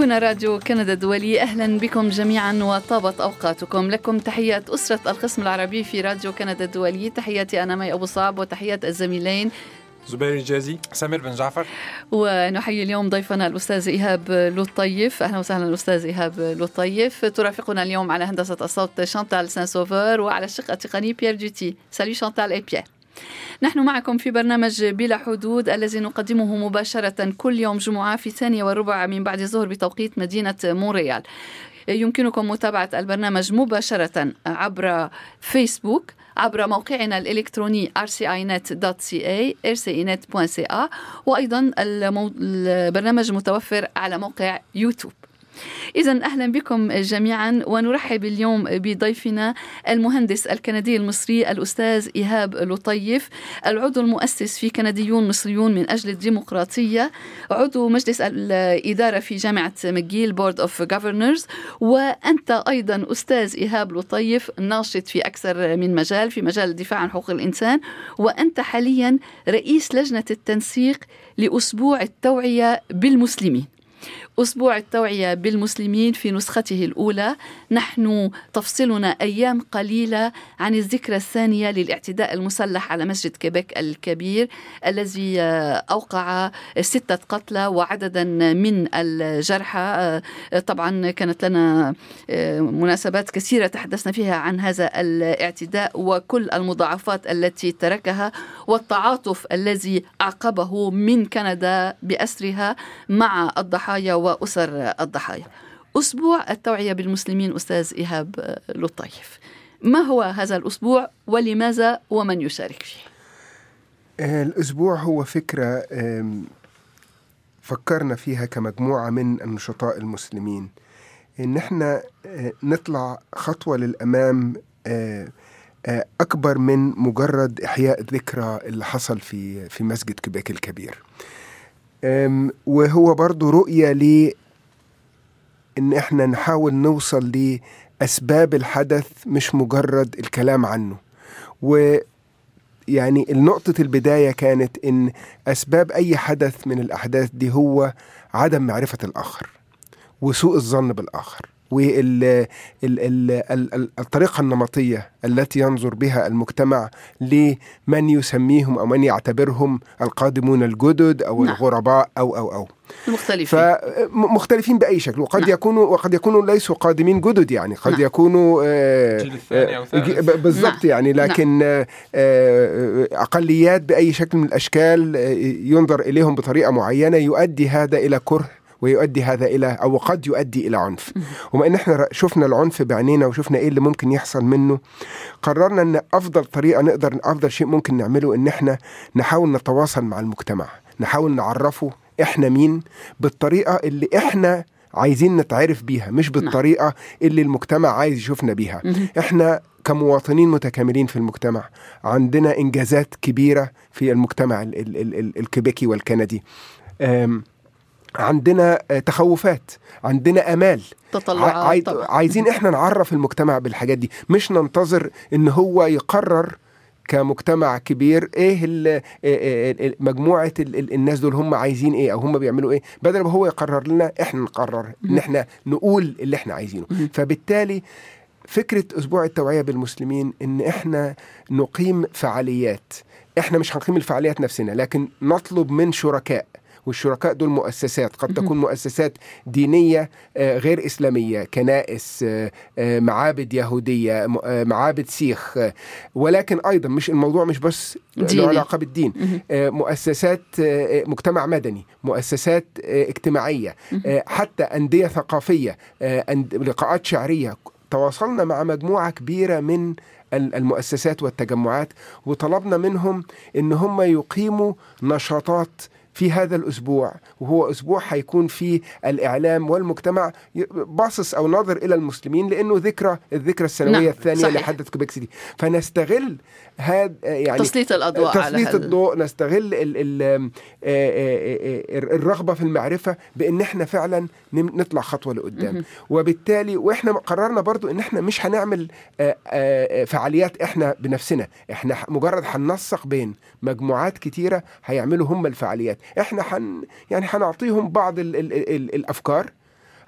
هنا راديو كندا الدولي أهلا بكم جميعا وطابت أوقاتكم. لكم تحيات أسرة القسم العربي في راديو كندا الدولي. تحياتي أنا مي أبو صعب وتحيات الزميلين. زبير الجازي سمير بن جعفر. ونحيي اليوم ضيفنا الأستاذ إيهاب لطيف. أهلا وسهلا الأستاذ إيهاب لطيف. ترافقنا اليوم على هندسة الصوت شانتال سان سوفر وعلى الشق التقني بيير جوتي salut Chantal et Pierre نحن معكم في برنامج بلا حدود الذي نقدمه مباشرة كل يوم جمعة في الثانية والربع من بعد الظهر بتوقيت مدينة مونريال. يمكنكم متابعة البرنامج مباشرة عبر فيسبوك عبر موقعنا الإلكتروني rcinet.ca rcinet.ca وأيضا البرنامج متوفر على موقع يوتيوب. إذا أهلا بكم جميعا ونرحب اليوم بضيفنا المهندس الكندي المصري الأستاذ إيهاب لطيف العضو المؤسس في كنديون مصريون من أجل الديمقراطية عضو مجلس الإدارة في جامعة ماكجيل Board of Governors وأنت أيضا أستاذ إيهاب لطيف ناشط في أكثر من مجال في مجال الدفاع عن حقوق الإنسان وأنت حاليا رئيس لجنة التنسيق لأسبوع التوعية بالمسلمين. أسبوع التوعية بالمسلمين في نسخته الأولى. نحن تفصلنا أيام قليلة عن الذكرى الثانية للاعتداء المسلح على مسجد كيبيك الكبير الذي أوقع ستة قتلى وعددا من الجرحى. طبعا كانت لنا مناسبات كثيرة تحدثنا فيها عن هذا الاعتداء وكل المضاعفات التي تركها والتعاطف الذي أعقبه من كندا بأسرها مع الضحايا. وأسر الضحايا. أسبوع التوعية بالمسلمين أستاذ إيهاب لطيف. ما هو هذا الأسبوع ولماذا ومن يشارك فيه؟ الأسبوع هو فكرة فكرنا فيها كمجموعة من النشطاء المسلمين. إن إحنا نطلع خطوة للأمام أكبر من مجرد إحياء ذكرى اللي حصل في في مسجد كيبيك الكبير. وهو برضو رؤية ل إن إحنا نحاول نوصل لأسباب الحدث مش مجرد الكلام عنه. ويعني النقطة البداية كانت إن أسباب أي حدث من الأحداث دي هو عدم معرفة الآخر وسوء الظن بالآخر. والطريقة النمطية التي ينظر بها المجتمع لمن يسميهم أو من يعتبرهم القادمون الجدد أو نعم. الغرباء أو أو أو مختلفين فمختلفين بأي شكل وقد نعم. يكونوا وقد يكونوا ليسوا قادمين جدد يعني قد نعم. يكونوا بالضبط نعم. يعني لكن نعم. أقليات بأي شكل من الأشكال ينظر إليهم بطريقة معينة يؤدي هذا إلى كره ويؤدي هذا إلى أو قد يؤدي إلى عنف. وما إن إحنا شفنا العنف بعينينا وشفنا إيه اللي ممكن يحصل منه قررنا إن أفضل طريقة نقدر أفضل شيء ممكن نعمله إن إحنا نحاول نتواصل مع المجتمع نحاول نعرفه إحنا مين بالطريقة اللي إحنا عايزين نتعرف بيها مش بالطريقة اللي المجتمع عايز يشوفنا بيها. إحنا كمواطنين متكاملين في المجتمع عندنا إنجازات كبيرة في المجتمع ال ال ال الكيبيكي والكندي. عندنا تخوفات عندنا آمال. تطلعات عاي... عايزين إحنا نعرف المجتمع بالحاجات دي. مش ننتظر ان هو يقرر كمجتمع كبير إيه مجموعة الناس دول هم عايزين إيه أو هم بيعملوا إيه. بدل ما هو يقرر لنا إحنا نقرر ان إحنا نقول اللي إحنا عايزينه. فبالتالي فكرة أسبوع التوعية بالمسلمين إن إحنا نقيم فعاليات. إحنا مش هنقيم الفعاليات نفسنا لكن نطلب من شركاء والشركاء دول مؤسسات قد تكون مؤسسات دينية غير إسلامية كنائس معابد يهودية معابد سيخ ولكن أيضا مش الموضوع مش بس له علاقة بالدين. مؤسسات مجتمع مدني مؤسسات اجتماعية حتى أندية ثقافية لقاءات شعرية. تواصلنا مع مجموعة كبيرة من المؤسسات والتجمعات وطلبنا منهم إن هم يقيموا نشاطات في هذا الأسبوع وهو أسبوع هيكون فيه الإعلام والمجتمع باصص أو ناظر إلى المسلمين لأنه ذكرى الذكرى السنوية نعم. الثانية صحيح. لحدث كوبيك سيتي فنستغل هذا يعني تسليط الأضواء تسليط على الضوء نستغل ال ال الرغبة في المعرفة بأن إحنا فعلا نطلع خطوة لقدام. وبالتالي وإحنا قررنا برضو أن إحنا مش هنعمل فعاليات إحنا بنفسنا. إحنا مجرد هننسق بين مجموعات كتيرة هيعملوا هم الفعاليات. إحنا حن يعني هنعطيهم بعض ال ال ال الأفكار.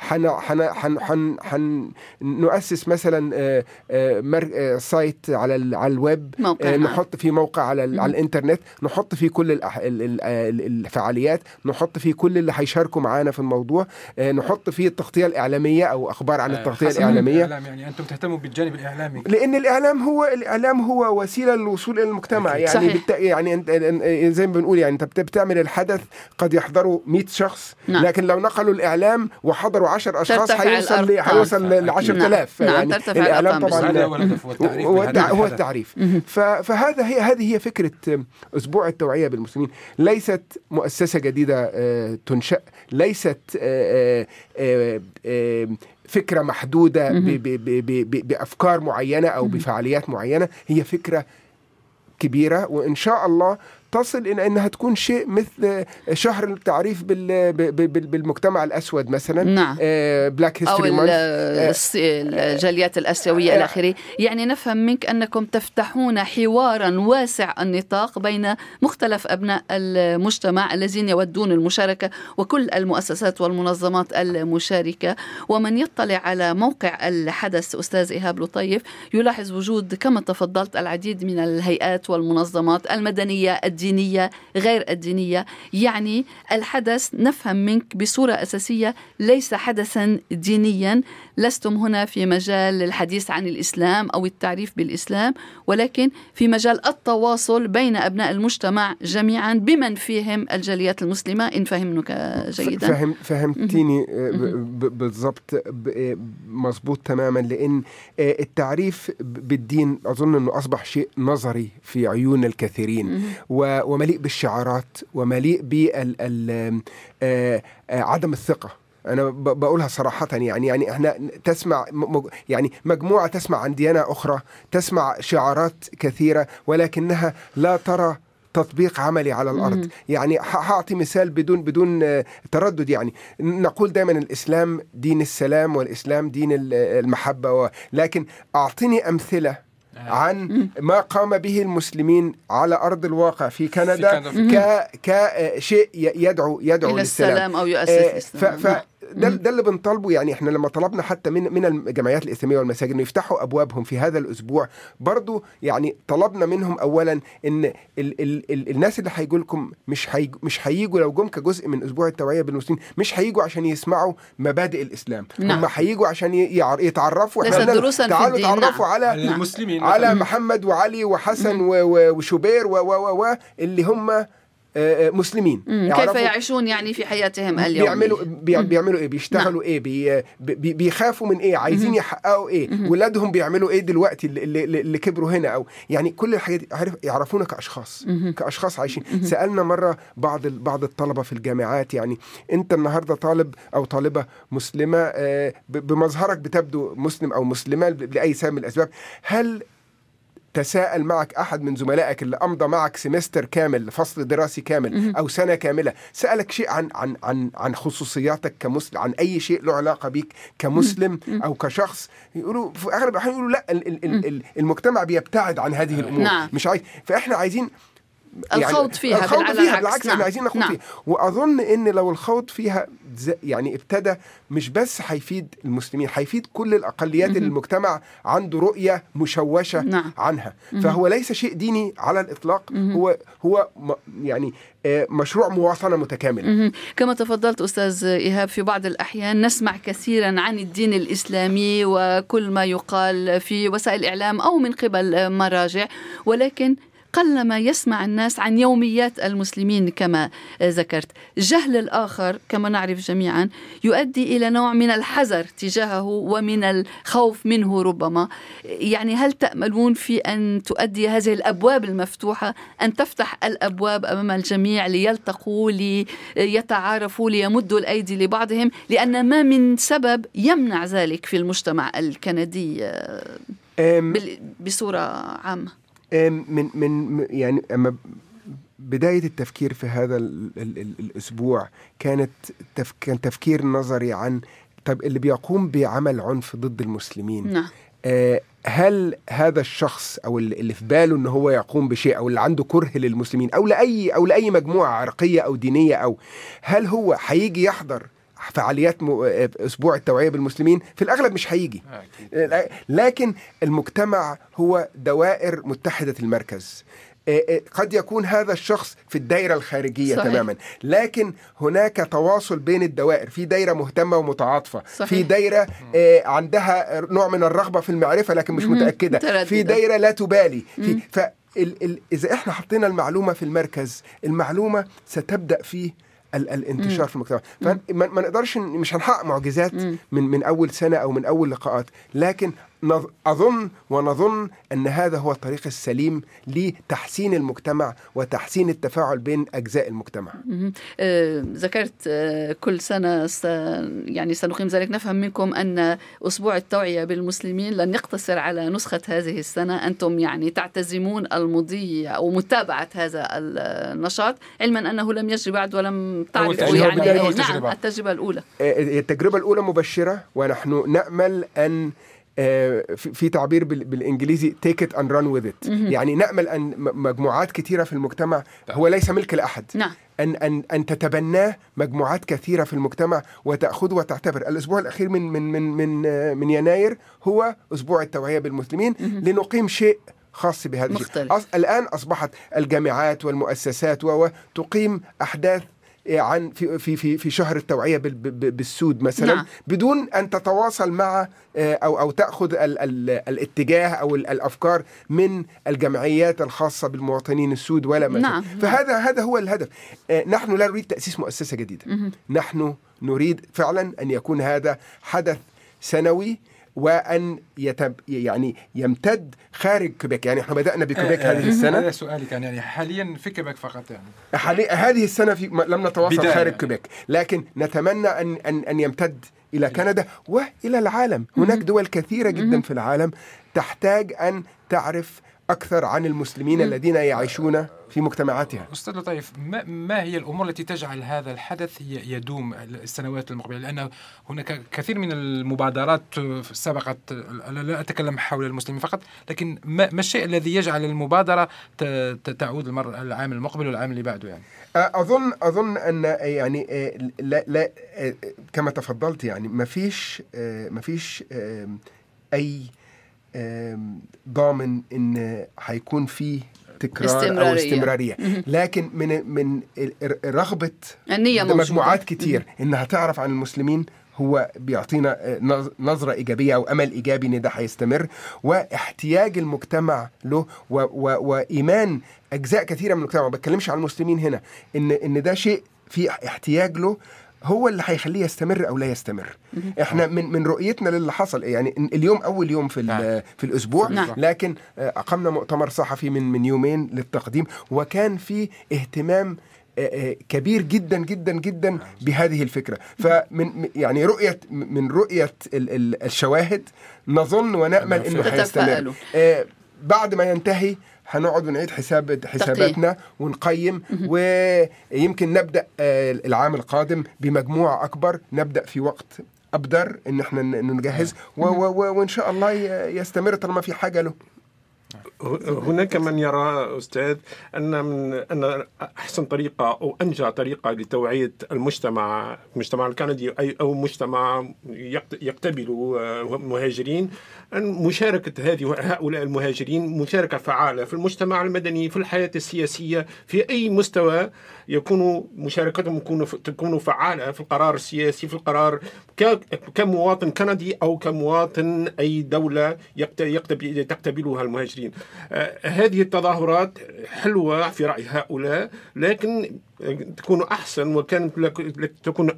حن حن حن حن حن نؤسس مثلا آه، آه، مر- آه، site على ال- على الويب موقع آه،. نحط فيه موقع على. على الإنترنت نحط فيه كل الأح- ال- ال- ال- الفعاليات نحط فيه كل اللي هيشاركوا معانا في الموضوع آه، نحط فيه التغطية الإعلامية أو أخبار عن التغطية الإعلامية الإعلام يعني أنتم تهتموا بالجانب الإعلامي لأن الإعلام هو الإعلام هو وسيلة للوصول إلى المجتمع. يعني صحيح. بالت... يعني أنت زي ما بنقول يعني أنت بت- بتعمل الحدث قد يحضروا 100 شخص نعم. لكن لو نقلوا الإعلام وحضروا 10 أشخاص هيوصل ل... هيوصل ل أكيد. 10000 نعم. يعني نعم، ترتفع الإعلام طبعا هذا هو. التعريف. فهذا هي هذه هي فكرة أسبوع التوعية بالمسلمين ليست مؤسسة جديدة آه، تنشأ ليست آه، آه، آه، فكرة محدودة. بأفكار معينة أو بفعاليات معينة هي فكرة كبيرة وإن شاء الله تصل إلى إنها تكون شيء مثل شهر التعريف بالمجتمع الأسود مثلا. نعم. Black أو History Month الس- الجاليات الآسيوية إلى آخره. يعني نفهم منك أنكم تفتحون حوارا واسع النطاق بين مختلف أبناء المجتمع الذين يودون المشاركة وكل المؤسسات والمنظمات المشاركة. ومن يطلع على موقع الحدث أستاذ إيهاب لطيف يلاحظ وجود كما تفضلت العديد من الهيئات والمنظمات المدنية الدينية غير الدينية. يعني الحدث نفهم منك بصورة أساسية ليس حدثا دينيا. لستم هنا في مجال الحديث عن الإسلام أو التعريف بالإسلام ولكن في مجال التواصل بين أبناء المجتمع جميعا بمن فيهم الجاليات المسلمة. إن فهمنك جيدا. فهم فهمتيني آه، بالضبط آه، مظبوط تماما. لأن آه، التعريف بالدين أظن أنه أصبح شيء نظري في عيون الكثيرين. و- ومليء بالشعارات ومليء بعدم الثقة. أنا بقولها صراحة يعني يعني إحنا تسمع يعني مجموعة تسمع عن ديانة أخرى تسمع شعارات كثيرة ولكنها لا ترى تطبيق عملي على الأرض. يعني هعطي مثال بدون بدون آه، تردد. يعني نقول دائما الإسلام دين السلام والإسلام دين ال- المحبة و- لكن أعطني أمثلة عن ما قام به المسلمين على أرض الواقع في كندا كندا. ك كشيء يدعو يدعو للسلام. السلام أو يؤسس آه، نعم. ده, ده اللي بنطالبه يعني إحنا لما طلبنا حتى من من الجمعيات الإسلامية والمساجد إنه يفتحوا أبوابهم في هذا الأسبوع برضو يعني طلبنا منهم اولا إن ال ال ال الناس اللي هيجوا لكم مش هيجوا مش هيجوا لو جم كجزء من أسبوع التوعية بالمسلمين مش هيجوا عشان يسمعوا مبادئ الإسلام نعم. هم هيجوا عشان يتعرفوا في تعالوا تعرفوا نعم. على على المسلمين على مثلاً. محمد وعلي وحسن و- و- وشوبير و و و و اللي هم مسلمين مم. كيف يعرفوا- يعيشون يعني في حياتهم اليومية بيعملوا بي. بيعملوا إيه بيشتغلوا إيه بي بي بيخافوا من إيه عايزين. يحققوا إيه. ولادهم بيعملوا إيه دلوقتي اللي, اللي, كبروا هنا أو يعني كل الحاجات دي عارف يعرفونا كأشخاص. كأشخاص عايشين. سألنا مرة بعض بعض الطلبة في الجامعات يعني أنت النهارده طالب أو طالبة مسلمة آه، بمظهرك بتبدو مسلم أو مسلمة لأي سبب من الأسباب هل تساءل معك أحد من زملائك اللي أمضى معك سمستر كامل فصل دراسي كامل. أو سنة كاملة سألك شيء عن عن عن عن خصوصياتك كمسلم عن أي شيء له علاقة بيك كمسلم أو كشخص. يقولوا في أغلب الأحيان يقولوا لا ال- ال- ال- ال- المجتمع بيبتعد عن هذه الأمور. نعم. مش عايز. فإحنا عايزين الخوض فيها الخوض فيها العكس. بالعكس نعم. إحنا عايزين نخوض نعم. فيها وأظن إن لو الخوض فيها يعني ابتدى مش بس هيفيد المسلمين هيفيد كل الأقليات اللي المجتمع عنده رؤية مشوشة نعم. عنها فهو ليس شيء ديني على الإطلاق مهم. هو هو يعني آه، مشروع مواطنه متكاملة. كما تفضلت أستاذ إيهاب في بعض الأحيان نسمع كثيرا عن الدين الإسلامي وكل ما يقال في وسائل الاعلام أو من قبل مراجع ولكن قلما يسمع الناس عن يوميات المسلمين كما ذكرت. جهل الآخر كما نعرف جميعا يؤدي إلى نوع من الحذر تجاهه ومن الخوف منه ربما. يعني هل تأملون في أن تؤدي هذه الأبواب المفتوحة أن تفتح الأبواب أمام الجميع ليلتقوا ليتعارفوا ليمدوا الأيدي لبعضهم؟ لأن ما من سبب يمنع ذلك في المجتمع الكندي بصورة عامة. من من يعني أما بداية التفكير في هذا ال ال ال الأسبوع كانت تف كان تفكير نظري عن طب اللي بيقوم بعمل عنف ضد المسلمين. نعم. آه، هل هذا الشخص أو اللي في باله إن هو يقوم بشيء أو اللي عنده كره للمسلمين أو لأي أو لأي مجموعة عرقية أو دينية أو هل هو هيجي يحضر فعاليات م- آه، أسبوع التوعية بالمسلمين في الأغلب مش هيجي. آه، أكيد. لكن المجتمع هو دوائر متحدة المركز. آه، آه، قد يكون هذا الشخص في الدائرة الخارجية صحيح. تماما. لكن هناك تواصل بين الدوائر. في دائرة مهتمة ومتعاطفة. صحيح. في دائرة آه، عندها نوع من الرغبة في في لكن مش متأكدة. في دائرة لا تبالي. في ف ال ال إذا إحنا حطينا المعلومة في المركز المعلومة ستبدأ فيه ال الانتشار في المجتمع. فما ما نقدرش مش هنحقق معجزات من من أول سنة أو من أول لقاءات. لكن أظن ونظن أن هذا هو الطريق السليم لتحسين المجتمع وتحسين التفاعل بين أجزاء المجتمع. آه، ذكرت آه، كل سنة. يعني سنقيم ذلك نفهم منكم أن أسبوع التوعية بالمسلمين لن يقتصر على نسخة هذه السنة أنتم يعني تعتزمون المضي أو متابعة هذا النشاط علما أنه لم يجري بعد ولم تعرفوا. يعني بداية نعم التجربة. الأولى آه، التجربة الأولى مبشرة ونحن نأمل أن في في تعبير بال- بالإنجليزي take it and run with it. يعني نأمل أن مجموعات كثيرة في المجتمع هو ليس ملك لاحد نعم. ان ان أن تتبناه مجموعات كثيرة في المجتمع وتاخذه وتعتبر. الأسبوع الأخير من من من من, آه، من يناير هو أسبوع التوعية بالمسلمين لنقيم شيء خاص بهذا الشيء. مختلف. أص- الآن أصبحت الجامعات والمؤسسات و- وتقيم أحداث عن في في في في شهر التوعية بالسود مثلا نعم. بدون أن تتواصل مع آه، أو أو تأخذ ال ال الاتجاه أو ال- الأفكار من الجمعيات الخاصة بالمواطنين السود ولا ما نعم. فهذا هذا هو الهدف آه، نحن لا نريد تأسيس مؤسسة جديدة نحن نريد فعلا أن يكون هذا حدث سنوي وأن يتب يعني يمتد خارج كيبيك يعني إحنا بدأنا بكيبيك آه، آه، هذه السنة. هذا سؤالي كان. يعني حاليا في كيبيك فقط يعني. حالي هذه السنة في لم نتواصل خارج يعني. كيبيك لكن نتمنى أن أن أن يمتد إلى كندا وإلى العالم. هناك دول كثيرة جدا في العالم تحتاج أن تعرف أكثر عن المسلمين الذين يعيشون في مجتمعاتها. أستاذ لطيف ما, ما هي الأمور التي تجعل هذا الحدث يدوم السنوات المقبلة؟ لأن هناك كثير من المبادرات سبقت لا أتكلم حول المسلمين فقط لكن ما, ما الشيء الذي يجعل ت- تعود المر العام المقبل والعام اللي بعده يعني؟ أظن أظن أن يعني لا لا كما تفضلت يعني ما فيش ما فيش أي ضامن إن هيكون فيه تكرار استمرارية. استمرارية. لكن من من رغبة النية مجموعات كتير إنها تعرف عن المسلمين هو بيعطينا آه، نظ- نظرة إيجابية أو أمل إيجابي إن ده هيستمر. واحتياج المجتمع له و و وإيمان أجزاء كثيرة من المجتمع. ما بتكلمش عن المسلمين هنا. إن إن ده شيء في احتياج له. هو اللي هيخليه يستمر أو لا يستمر. إحنا من من رؤيتنا للي حصل يعني اليوم أول يوم في نعم. ال- في الأسبوع نعم. لكن آه، أقمنا مؤتمر صحفي من من يومين للتقديم وكان في اهتمام آه، آه، كبير جدا جدا جدا بهذه الفكرة. فمن يعني رؤية من رؤية ال- ال- الشواهد نظن ونأمل إنه هيستمر. بعد ما ينتهي هنقعد ونعيد حساب حساباتنا ونقيم ويمكن نبدأ آه، العام القادم بمجموعه أكبر. نبدأ في وقت أبدر إن إحنا نجهز. وإن شاء الله يستمر طالما في حاجة له. هناك من يرى أستاذ أن من أن أحسن طريقة أو أنجع طريقة لتوعية المجتمع المجتمع الكندي اي أو مجتمع يقت- يقتبل آه، مهاجرين أن مشاركة هذه هؤلاء المهاجرين مشاركة فعالة في المجتمع المدني في الحياة السياسية في أي مستوى يكون مشاركتهم تكون فعالة في القرار السياسي في القرار كمواطن كندي أو كمواطن أي دولة يقت- يقتبل- تقتبلها المهاجرين. آه، هذه التظاهرات حلوة في رأي هؤلاء لكن تكون أحسن وكانت لك- لك- تكون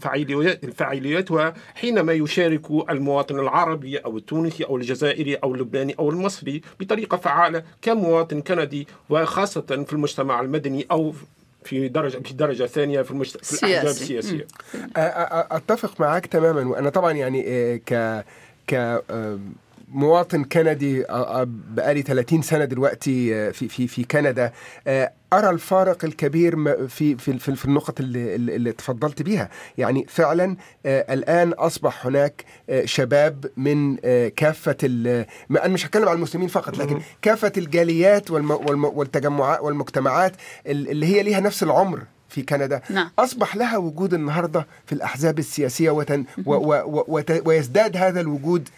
فعاليات فعاليتها حينما يشارك المواطن العربي أو التونسي أو الجزائري أو اللبناني أو المصري بطريقة فعالة كمواطن كندي وخاصة في المجتمع المدني أو في درجة في درجة ثانية في, المجت... في الأحزاب سياسي. السياسية. أتفق معاك تماما وأنا طبعا يعني آه، ك ك آه، مواطن كندي بقالي 30 سنة دلوقتي آه، في في في كندا. آه، أرى الفارق الكبير في في في النقط اللي اللي تفضلت بيها. يعني فعلا آه، الآن أصبح هناك شباب من كافة أنا مش هتكلم عن المسلمين فقط لكن كافة الجاليات والتجمعات والمجتمعات ال- اللي هي ليها نفس العمر في كندا. نعم. أصبح لها وجود النهارده في الأحزاب السياسية وتن و و و وت- ويزداد هذا الوجود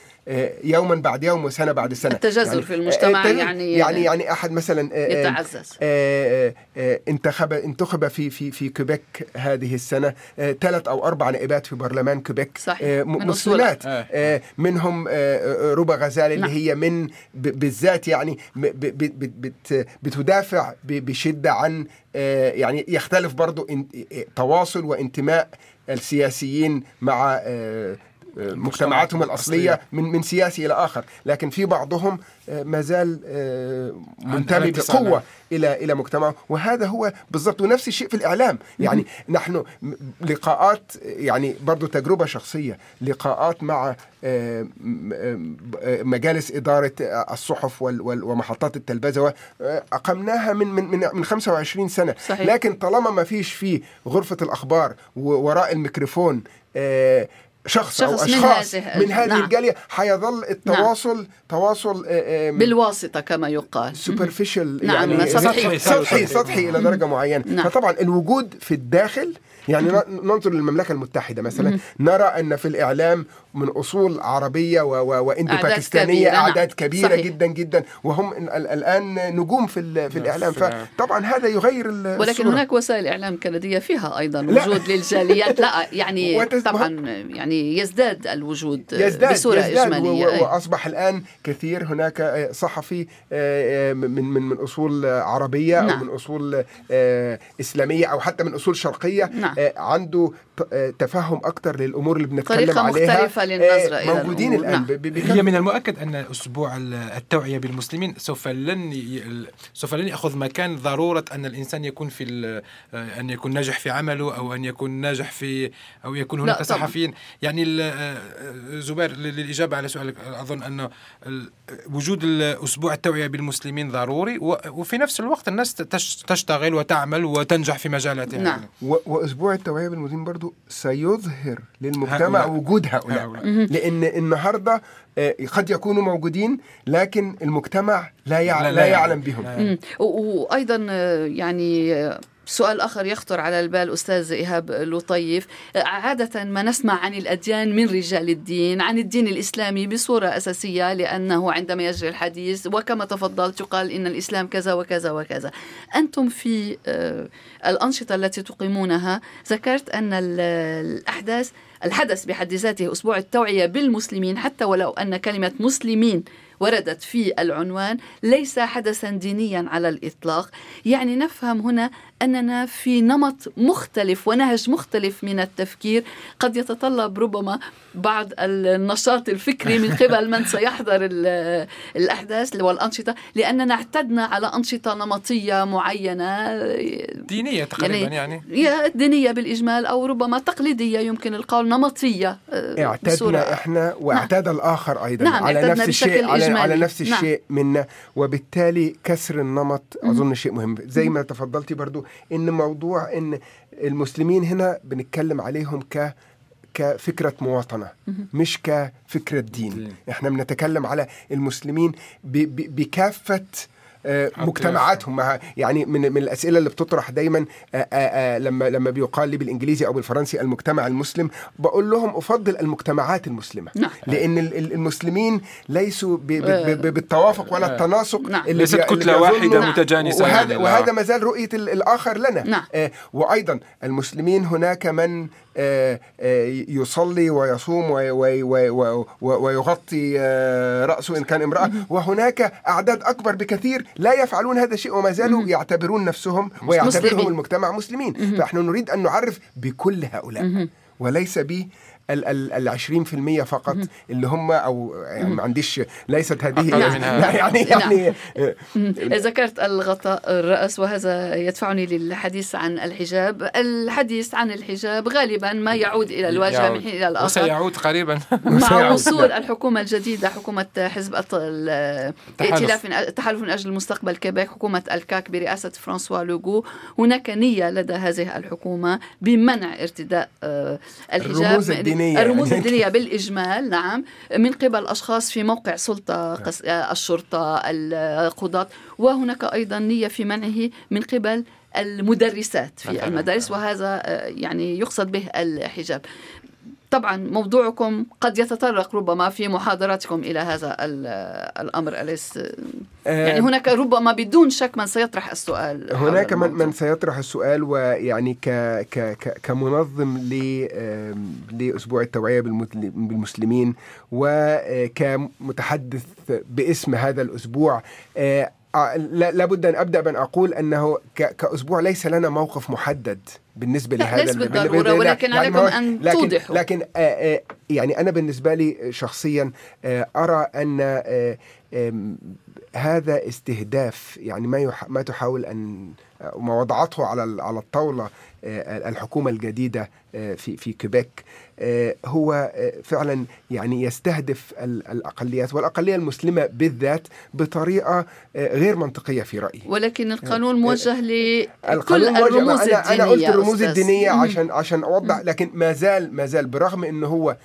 يوما بعد يوم وسنة بعد سنة التجذر في المجتمع آه، يعني- يعني يعني أحد مثلا آه، آه، يتعزز آه، آه، انتخب انتخب في في في كيبيك هذه السنة ثلاث أو أربع نائبات في برلمان كيبيك صحيح. آه، من مسلمات. آه، منهم آه، آه، ربى غزال اللي نعم. هي من بالذات يعني م- ب- ب- ب- بت- بتدافع بشدة عن آه، يعني يختلف برضو تواصل وانتماء السياسيين مع آه، آه، مجتمعاتهم الأصلية. من من سياسي إلى آخر لكن في بعضهم آه، ما زال آه، منتمي. بقوة إلى إلى مجتمعه وهذا هو بالضبط ونفس الشيء في الإعلام يعني نحن لقاءات يعني برضو تجربة شخصية لقاءات مع آه، آه، مجالس إدارة آه، الصحف ومحطات التلفزة آه، اقمناها من من من من 25 سنة صحيح. لكن طالما ما فيش في غرفة الأخبار ووراء الميكروفون آه، شخص, أو شخص من أشخاص هذه- من هذه نعم. الجالية حيظل التواصل تواصل آه، آه، بالواسطة كما يقال سوبرفيشال نعم، يعني سطحي. سطحي سطحي إلى درجة معينة نعم. فطبعا الوجود في الداخل يعني ن- ننظر للمملكة المتحدة مثلا نرى أن في الإعلام من أصول عربية و- و- وإندو أعداد باكستانية كبيرة، نعم. أعداد كبيرة صحيح. جدا جدا وهم ال- ال- الآن نجوم في ال- في الإعلام في الإعلام. فطبعا هذا يغير ال- ولكن الصورة. هناك وسائل إعلام كندية فيها أيضا لا. وجود للجاليات لا يعني وتز- طبعا يعني يزداد الوجود يزداد بصورة يزداد و- اجماليه و-. وأصبح الآن كثير هناك آه، صحفي آه، آه، من من من أصول عربية نعم. أو من أصول إسلامية أو حتى من أصول شرقية نعم. عنده تفهم أكثر للأمور اللي بنتكلم طريقة عليها مختلفة للنظرة آه، إلى موجودين الأمور. الآن نعم. هي من المؤكد أن أسبوع ال- التوعية بالمسلمين سوف لن ي... سوف لن يأخذ مكان ضرورة أن الإنسان يكون في ال... أن يكون ناجح في عمله أو أن يكون ناجح في أو يكون هناك. صحفيين يعني ال- زبير للإجابة على سؤالك أظن أنه ال- وجود ال- أسبوع التوعية بالمسلمين ضروري و... وفي نفس الوقت الناس تش... تشتغل وتعمل وتنجح في مجالاتها نعم. و- وأسبوع التوعية بالمديرين برضو سيظهر للمجتمع هؤلاء. وجود هؤلاء هؤلاء. لأن النهارده آه، قد يكونوا موجودين لكن المجتمع لا يع- لا- لا لا يعلم يعلم. بهم لا. مم. و- وأيضا آه، يعني آه، سؤال آخر يخطر على البال أستاذ إيهاب لطيف. آه، عادة ما نسمع عن الأديان من رجال الدين عن الدين الإسلامي بصورة أساسية لأنه عندما يجري الحديث وكما تفضلت يقال إن الإسلام كذا وكذا وكذا. أنتم في آه، الأنشطة التي تقيمونها ذكرت أن ال- الأحداث الحدث بحد ذاته أسبوع التوعية بالمسلمين حتى ولو أن كلمة مسلمين وردت في العنوان ليس حدثا دينيا على الإطلاق. يعني نفهم هنا أننا في نمط مختلف ونهج مختلف من التفكير. قد يتطلب ربما بعض النشاط الفكري من قبل من سيحضر ال- الأحداث والأنشطة لأننا اعتدنا على أنشطة نمطية معينة. دينية تقريبا يعني- يعني. يا دينية بالإجمال أو ربما تقليدية يمكن القول نمطية آه، اعتدنا بصورة- إحنا واعتاد الآخر أيضا نعم، على نفس الشيء على, على. نفس نعم. الشيء منا. وبالتالي كسر النمط أظن شيء مهم. زي ما تفضلتي برضو إن موضوع إن المسلمين هنا بنتكلم عليهم ك كفكرة مواطنة مش كفكرة دين. إحنا بنتكلم على المسلمين ب- ب- بكافة. مجتمعاتهم مع يعني من من الأسئلة اللي بتطرح دايما آه، آه، آه، لما لما بيقال لي بالإنجليزي أو بالفرنسي المجتمع المسلم بقول لهم أفضل المجتمعات المسلمة نعم. لأن ال- ال- المسلمين ليسوا ب- ب- ب- بالتوافق ولا التناسق نعم. اللي ليست واحدة بيظنوا- متجانسة وهذا. وهذا ما زال رؤية ال- الآخر لنا نعم. آه، وأيضا المسلمين هناك من آه، آه، يصلي ويصوم وي- وي- وي- وي- ويغطي آه، رأسه إن كان امرأة. وهناك أعداد أكبر بكثير لا يفعلون هذا الشيء وما زالوا يعتبرون نفسهم ويعتبرهم. المجتمع مسلمين. فنحن نريد أن نعرف بكل هؤلاء. وليس ب ال ال ال 20% فقط اللي هم أو يعني ما عنديش ليست هذه منها. لا يعني يعني. ذكرت الغطاء الرأس وهذا يدفعني للحديث عن الحجاب الحديث عن الحجاب غالبا ما يعود إلى الواجهة من. حين إلى الآخر وسيعود قريبا مع. وصول الحكومة الجديدة حكومة حزب الط- ال- تحالف. ائتلاف من التحالف من أجل المستقبل كيبيك حكومة الكاك برئاسة فرانسوا لوغو هناك نية لدى هذه الحكومة بمنع ارتداء آه، الحجاب الرموز الدينية الدينية الرموز يعني. الدينية بالإجمال نعم من قبل أشخاص في موقع سلطة قس- آه، الشرطة القضاة وهناك أيضا نية في منعه من قبل المدرسات في. المدارس وهذا آه، يعني يقصد به الحجاب طبعا موضوعكم قد يتطرق ربما في محاضراتكم إلى هذا ال- الأمر أليس؟ يعني آه، هناك ربما بدون شك من سيطرح السؤال هناك من. من سيطرح السؤال ويعني ك ك ك كمنظم لأسبوع التوعية بالمسل- بالمسلمين وكمتحدث باسم هذا الأسبوع. آه، آه، لا- لابد أن أبدأ بأن أقول أنه كأسبوع ليس لنا موقف محدد. بالنسبة لهذا ليس ال- بالضرورة، بال- ولكن يعني عليكم لكن توضحوا. لكن آه، آه، يعني أنا بالنسبة لي شخصيا آه، أرى أن هذا استهداف يعني ما يح... ما تحاول أن ما وضعته على على الطاولة الحكومة الجديدة في في كيبيك هو فعلا يعني يستهدف ال- الأقليات والأقلية المسلمة بالذات بطريقة غير منطقية في رأيي. ولكن القانون موجه لكل الرموز أنا الدينية أنا قلت الرموز. الدينية مم. عشان عشان أوضح لكن ما زال ما زال برغم انه هو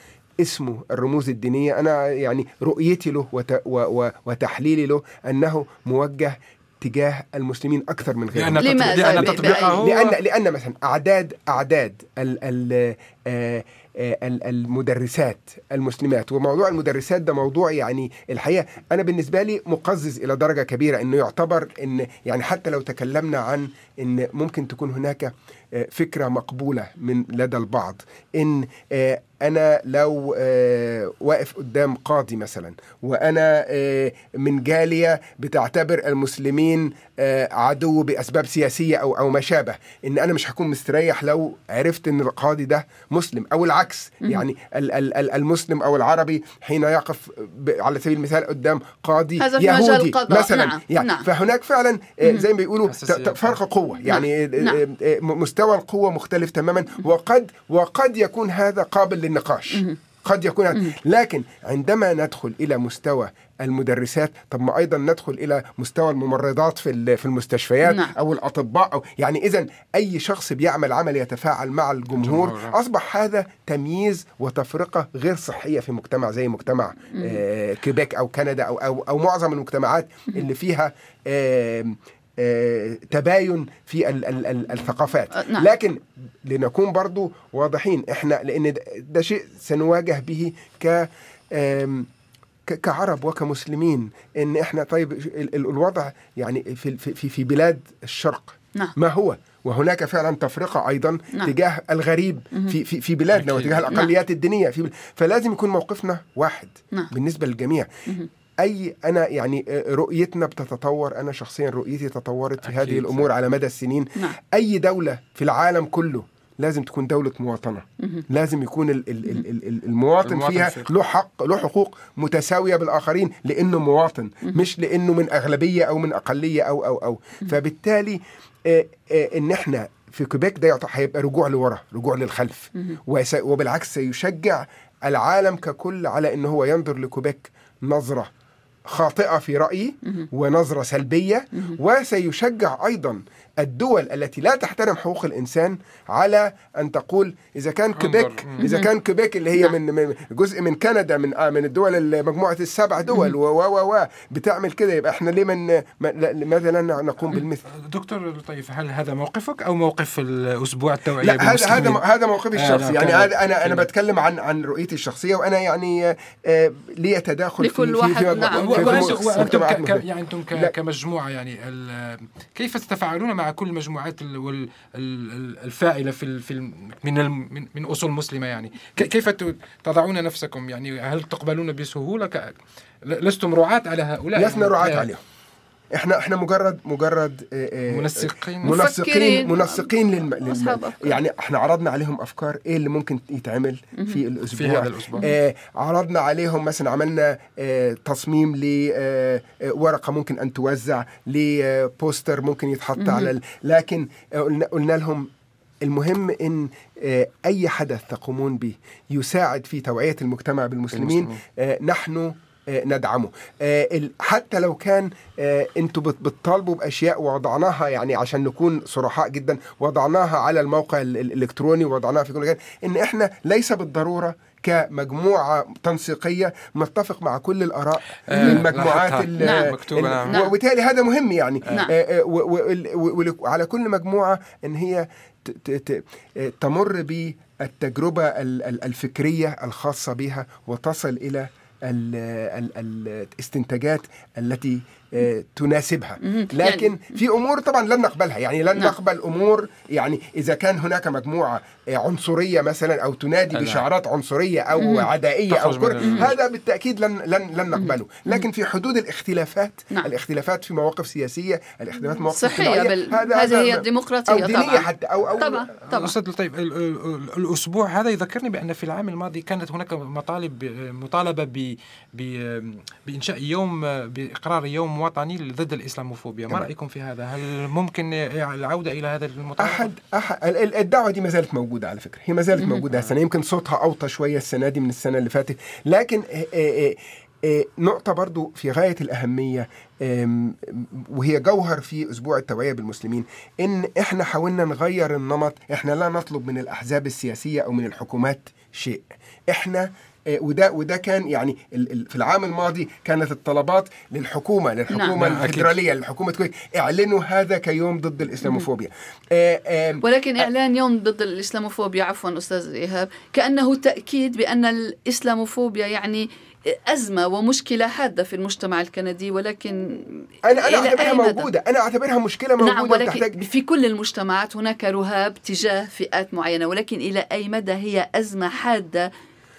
اسمه الرموز الدينية أنا يعني رؤيتي له وت و و وتحليلي له أنه موجه تجاه المسلمين أكثر من غيرهم لأن لماذا؟ لأن تطبيقه لأن لأن مثلا اعداد أعداد ال ال آه، آه، ال- المدرسات المسلمات وموضوع المدرسات ده موضوع يعني الحقيقة أنا بالنسبة لي مقزز إلى درجة كبيرة إنه يعتبر إن يعني حتى لو تكلمنا عن إن ممكن تكون هناك فكرة مقبولة من لدى البعض إن آه، أنا لو آه، واقف قدام قاضي مثلا وأنا آه، من جالية بتعتبر المسلمين آه، عدو بأسباب سياسية أو أو ما شابه إن أنا مش هكون مستريح لو عرفت إن القاضي ده مسلم أو العكس يعني ال- ال- ال- المسلم أو العربي حين يقف على سبيل المثال قدام قاضي هذا في مجال يهودي القضاء. مثلا نعم، يعني نعم. فهناك فعلا آه، زي ما بيقولوا فرق قوة يعني آه، نعم. آه، آه، مستوى القوه مختلف تماما وقد وقد يكون هذا قابل للنقاش قد يكون هذا. لكن عندما ندخل إلى مستوى المدرسات طب ما أيضا ندخل إلى مستوى الممرضات في ال- في المستشفيات نعم. أو الأطباء أو يعني اذا أي شخص بيعمل عمل يتفاعل مع الجمهور. أصبح هذا تمييز وتفرقة غير صحية في مجتمع زي مجتمع آه كيبيك أو كندا أو أو, أو معظم المجتمعات اللي فيها آه تباين في ال ال ال الثقافات آه، نعم. لكن لنكون برضو واضحين إحنا لأن ده, شيء سنواجه به ك كعرب وكمسلمين إن إحنا طيب ال- ال- الوضع يعني في في في بلاد الشرق نعم. ما هو وهناك فعلا تفرقة أيضا نعم. تجاه الغريب في في في بلادنا. وتجاه الأقليات الدينية في بل... فلازم يكون موقفنا واحد نعم. بالنسبة للجميع أي أنا يعني آه، رؤيتنا بتتطور. أنا شخصيا رؤيتي تطورت في. هذه الأمور على مدى السنين. نعم. أي دولة في العالم كله لازم تكون دولة مواطنة. لازم يكون ال- ال- ال- ال- ال- المواطن المواطن فيها فيه. له حق له حقوق متساوية بالآخرين لأنه مواطن مش لأنه من أغلبية أو من أقلية أو أو أو. فبالتالي آه، آه، إن إحنا في كيبيك ده هيبقى رجوع لورا رجوع للخلف. وبالعكس سيشجع العالم ككل على إن هو ينظر لكيبيك نظرة خاطئة في رأيي ونظرة سلبية وسيشجع أيضا الدول التي لا تحترم حقوق الإنسان على أن تقول إذا كان كيبيك. إذا كان كيبيك اللي هي نعم. من من- جزء من كندا من آه، من الدول مجموعة السبع دول و و و بتعمل كده يبقى إحنا ليه من لا- لماذا لا نقوم بالمثل؟ دكتور لطيف هل هذا موقفك أو موقف الأسبوع التوعية لا هذا؟ هذا هذا موقفي آه، الشخصي يعني هذا أنا أنا بتكلم عن عن رؤيتي الشخصية وأنا يعني آه، لي تداخل لكل في في واحد، في نعم. يعني أنتم. كمجموعة يعني كيف تتفاعلون مع كل المجموعات الفاعله في في من من أصول مسلمة يعني. كيف تضعون نفسكم؟ يعني هل تقبلون بسهولة؟ لستم رعاة على هؤلاء؟ لسنا رعاة عليهم. إحنا إحنا مجرد مجرد آه، آه، منسقين منسقين مفكرين. منسقين للم... للم... يعني إحنا عرضنا عليهم أفكار إيه اللي ممكن يتعمل في الأسبوع في هذا الأسبوع. آه عرضنا عليهم مثلا عملنا آه تصميم لورقه ممكن أن توزع لبوستر ممكن يتحط على ال... لكن آه، قلنا, قلنا لهم المهم إن آه، أي حدث تقومون به يساعد في توعية المجتمع بالمسلمين. آه، نحن آه، ندعمه آه، حتى لو كان آه، أنتوا بت- بتطالبوا بأشياء وضعناها يعني عشان نكون صرحاء جدا وضعناها على الموقع ال- ال- الإلكتروني ووضعناها في كل مكان إن إحنا ليس بالضرورة كمجموعة تنسيقية نتفق مع كل الآراء آه، المجموعات نعم. مكتوبة، نعم. وبالتالي هذا مهم يعني نعم. آه، آه، وعلى كل مجموعة إن هي آه، تمر بالتجربة ال- ال- الفكرية الخاصة بها وتصل ال- الاستنتاجات التي آه، تناسبها مهم. لكن في أمور طبعا لن نقبلها يعني لن نعم. نقبل أمور يعني إذا كان هناك مجموعة عنصرية مثلا أو تنادي. بشعارات عنصرية أو. عدائية أو كره هذا بالتأكيد لن لن لن نقبله لكن في حدود الاختلافات نعم. الاختلافات في مواقف سياسية الاختلافات في مواقف صحية اجتماعية، بال- هذا هذه هذا هي الديمقراطية أو دينية طبعا حتى أو أو طبعا طبعا أستاذ لطيف الأسبوع هذا يذكرني بأن في العام الماضي كانت هناك مطالب مطالبة ب ب- بإنشاء يوم بإقرار يوم وطني ضد الإسلاموفوبيا ما. رأيكم في هذا هل ممكن العودة إلى هذا المطالبه احد ال- الدعوة دي ما زالت موجودة على فكرة. هي ما زالت موجودة. السنة يمكن صوتها أوطى شوية السنة دي من السنة اللي فاتت. لكن آه، آه، آه، نقطة برضو في غاية الأهمية وهي جوهر في أسبوع التوعية بالمسلمين إن إحنا حاولنا نغير النمط. إحنا لا نطلب من الأحزاب السياسية أو من الحكومات شيء. إحنا وده وده كان يعني في العام الماضي كانت الطلبات للحكومة للحكومة نعم، أكيد. الفيدرالية للحكومه الكويت اعلنوا هذا كيوم ضد الإسلاموفوبيا آه، آه، ولكن إعلان يوم ضد الإسلاموفوبيا عفوا أستاذ إيهاب كأنه تأكيد بأن الإسلاموفوبيا يعني أزمة ومشكلة حادة في المجتمع الكندي ولكن أنا اعتبرها أي مدى؟ موجودة أنا أعتبرها مشكلة موجودة نعم ولكن وتحتاج في كل المجتمعات هناك رهاب تجاه فئات معينة ولكن إلى أي مدى هي أزمة حادة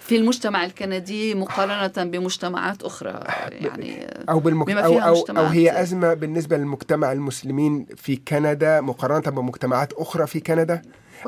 في المجتمع الكندي مقارنة بمجتمعات أخرى يعني أو بالمك... بما أو, فيها أو, أو مجتمعات هي أزمة بالنسبة للمجتمع المسلمين في كندا مقارنة بمجتمعات أخرى في كندا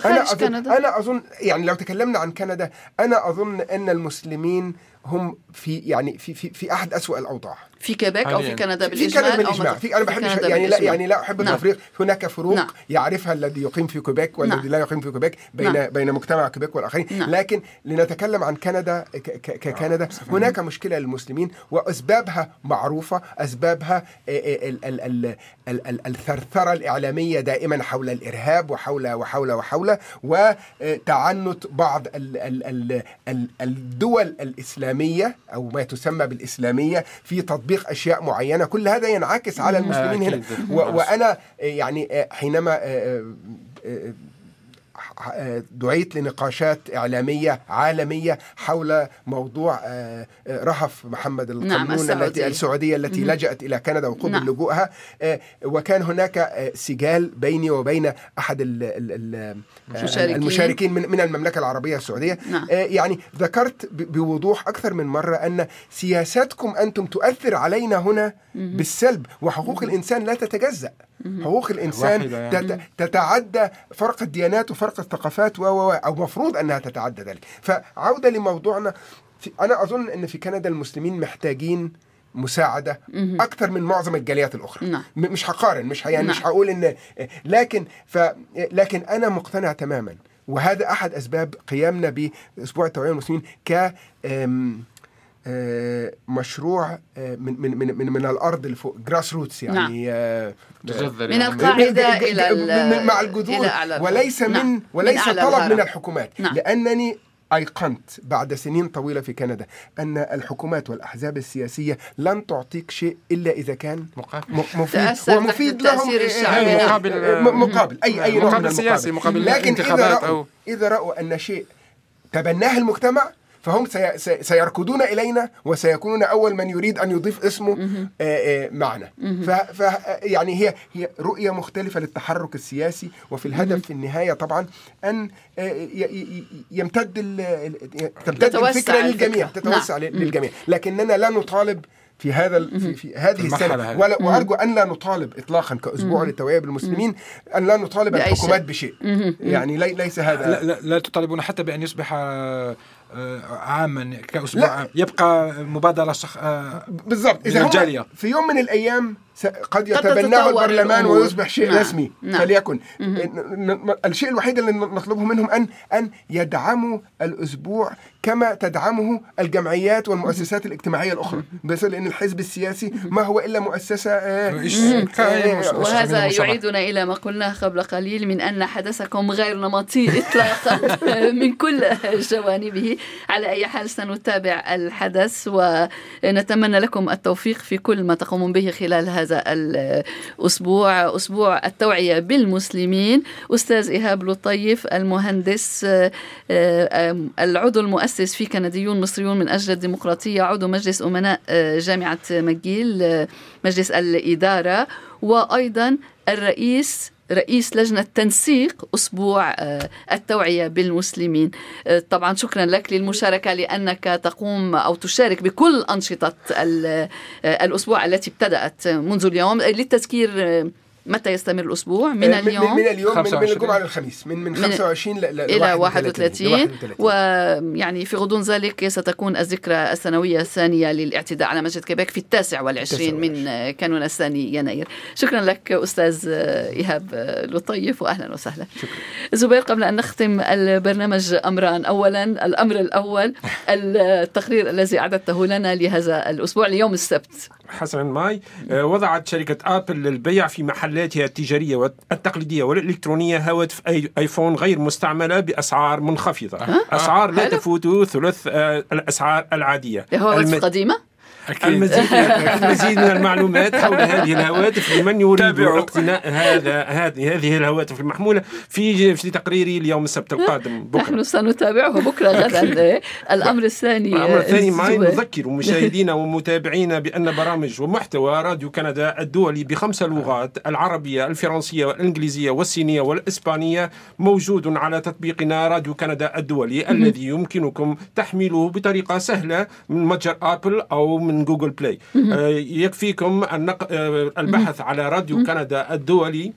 أنا اظن كندا. أنا اظن يعني لو تكلمنا عن كندا أنا أظن إن المسلمين هم في يعني في في في أحد أسوأ الأوضاع في كيبيك أو في. كندا في بالإجمال كندا بالإجمال في أنا في بحبش كندا يعني لا. يعني لا أحب نعم. التفريق هناك فروق نعم. يعرفها الذي يقيم في كيبيك والذي نعم. لا يقيم في كيبيك بين نعم. بين مجتمع كيبيك والآخرين نعم. لكن لنتكلم عن كندا ك- ك- ككندا هناك مشكلة للمسلمين وأسبابها معروفة أسبابها آه، آه، ال- ال- ال- ال- ال- الثرثرة الإعلامية دائما حول الإرهاب وحول وحول وحول وتعنت بعض ال- ال- ال- ال- الدول الإسلامية أو ما تسمى بالإسلامية في تطبيق أشياء معينة. كل هذا ينعكس على المسلمين هنا. أكيد. و- وأنا آه، يعني آه، حينما آه، دعيت لنقاشات إعلامية عالمية حول موضوع آه، آه، رهف محمد القانون السعودي. التي السعودية التي. لجأت إلى كندا وقبل نعم. لجوءها آه، وكان هناك سجال بيني وبين أحد ال- ال- ال- المشاركين. المشاركين من من المملكة العربية السعودية نعم. يعني ذكرت بوضوح أكثر من مرة أن سياساتكم أنتم تؤثر علينا هنا بالسلب وحقوق الإنسان لا تتجزأ حقوق الإنسان واحدة يعني. تت- تتعدى فرق الديانات وفرق الثقافات و و و- أو مفروض أنها تتعدى ذلك فعودة لموضوعنا في أنا أظن إن في كندا المسلمين محتاجين مساعدة أكثر من معظم الجاليات الأخرى نعم. مش هقارن مش يعني نعم. مش هقول إن لكن ف لكن أنا مقتنع تماما وهذا أحد أسباب قيامنا بأسبوع التوعية المسلمين ك مشروع آه، من من من من, من الأرض لفوق جراس روتس يعني آه، تجذر من يعني. القاعدة ج- ج- إلى ال- من- مع الجذور. وليس نعم. من من وليس أعلى طلب. من الحكومات نعم. لأنني أيقنت بعد سنين طويلة في كندا أن الحكومات والأحزاب السياسية لن تعطيك شيء إلا إذا كان مقابل. مفيد ومفيد لهم الشعبي. آه، نعم. مقابل- مقابل اي أي نوع من مقابل سياسي،. مقابل لكن إذا أو- إذا رأوا أن شيء تبناه المجتمع فهم سي سي سيركضون إلينا وسيكونون أول من يريد أن يضيف اسمه معنا. ف ف يعني هي هي رؤية مختلفة للتحرك السياسي وفي الهدف في النهاية طبعا أن ي- ي- ي- يمتد تمتد تتوسع الفكرة. للجميع الفكرة. تتوسع نعم. للجميع. لكننا لا نطالب في هذا ال- في, في هذه السنة. ولا وارجو أن لا نطالب اطلاقا كأسبوع للتوعيه بالمسلمين أن لا نطالب الحكومات شيء. بشيء. يعني لي- ليس هذا. لا, لا, لا تطالبون حتى بأن يصبح عاما كأسبوع لا. يبقى مبادرة شخ... آه، بالضبط إذا الجالية. في يوم من الأيام قد يتبناه البرلمان الأمور. ويصبح شيء نعم. رسمي نعم. فليكن ن- ن- الشيء الوحيد اللي نطلبه منهم ان أن يدعموا الأسبوع كما تدعمه الجمعيات والمؤسسات الاجتماعية الأخرى بس لأن الحزب السياسي ما هو إلا مؤسسة آه، آه،. وهذا. يعيدنا إلى ما قلناه قبل قليل من أن حدثكم غير نمطي إطلاقا من كل جوانبه على أي حال سنتابع الحدث ونتمنى لكم التوفيق في كل ما تقومون به خلال هذا الأسبوع أسبوع التوعية بالمسلمين. أستاذ إيهاب لطيف المهندس آه، العضو المؤسس في كنديون مصريون من أجل الديمقراطية عضو مجلس أمناء آه، جامعة مجيل آه، مجلس الإدارة وأيضا الرئيس رئيس لجنة تنسيق أسبوع آه، التوعية بالمسلمين. آه، طبعا شكرا لك للمشاركة لأنك تقوم أو تشارك بكل أنشطة آه، الأسبوع التي ابتدأت منذ اليوم للتذكير متى يستمر الأسبوع؟ من آه، اليوم من, من اليوم من, من 25. الجمعة للخميس من من من- 25 ل- ل- إلى 31 31 ويعني في غضون ذلك ستكون الذكرى السنوية الثانية للاعتداء على مسجد كيبيك في التاسع والعشرين من كانون الثاني يناير. شكرا لك أستاذ إيهاب لطيف وأهلا وسهلا. شكرا. زبير قبل أن نختم البرنامج أمران أولا الأمر الأول التقرير الذي أعددته لنا لهذا الأسبوع ليوم السبت. حسنا مي آه، وضعت شركة آبل للبيع في محلاتها التجارية والتقليدية والإلكترونية هواتف آي- آيفون غير مستعملة بأسعار منخفضة. أسعار لا. تفوت ثلث آه، الأسعار العادية. هو الم- قديمة؟ أكيد. المزيد المزيد من المعلومات حول هذه الهواتف لمن يريد. اقتناء هذا هذه هذه الهواتف المحمولة في في تقريري اليوم السبت القادم. بكرة. نحن سنتابعه بكرة غدا. الأمر الثاني الأمر الثاني معي. نذكر مشاهدينا ومتابعينا بأن برامج ومحتوى راديو كندا الدولي بخمس لغات العربية الفرنسية والإنجليزية والصينية والإسبانية موجود على تطبيقنا راديو كندا الدولي الذي يمكنكم تحميله بطريقة سهلة من متجر أبل أو من جوجل بلاي. آه، يكفيكم آه، البحث على راديو كندا الدولي.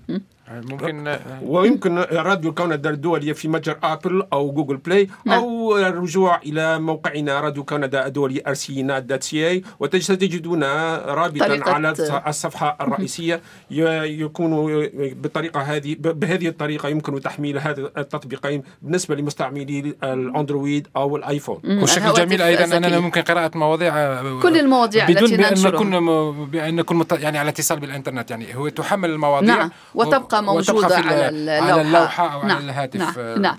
ممكن آه، ويمكن راديو كندا الدولي في متجر آبل أو جوجل بلاي نعم. أو الرجوع إلى موقعنا راديو كندا الدولي rcinet.ca وستجدون رابطا طريقة- على الصفحة الرئيسية. ي- يكون بالطريقة هذه بهذه الطريقة يمكن تحميل هذا التطبيقين بالنسبة لمستعملي الأندرويد أو الآيفون. والشكل الهواتف جميل أيضا أننا الذكية. ممكن قراءة مواضيع آه، كل المواضيع بدون التي بأن ننشرها. نكون بأن نكون يعني على اتصال بالإنترنت يعني هو تحمل المواضيع. نعم، وتبقى موجودة على ال- اللوحة. على اللوحة أو نعم، على الهاتف نعم، آه، نعم.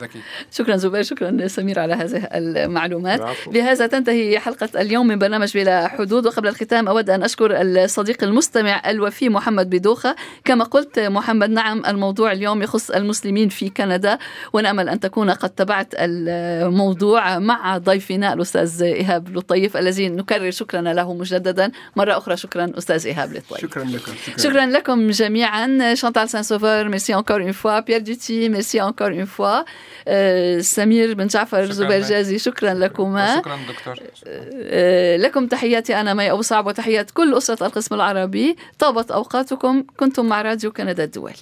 شكرا زبير شكرا سمير على هذه المعلومات العفو. بهذا تنتهي حلقة اليوم من برنامج بلا حدود وقبل الختام أود أن أشكر الصديق المستمع الوفي محمد بدوخة كما قلت محمد نعم الموضوع اليوم يخص المسلمين في كندا ونأمل أن تكون قد تبعت الموضوع مع ضيفنا الأستاذ إيهاب لطيف الذي نكرر شكرنا له مجددا مرة أخرى شكرا أستاذ إيهاب لطيف شكرا لكم شكرا لكم جميعا شانتال سان ميرسي انكور اون فوا بيير دوتي ميرسي انكور اون فوا آه، سمير بن جعفر شكراً زبير. جازي شكرا لكما شكرا دكتور آه، لكم تحياتي أنا مي ابو صعب وتحيات كل اسره القسم العربي طابت اوقاتكم كنتم مع راديو كندا الدولي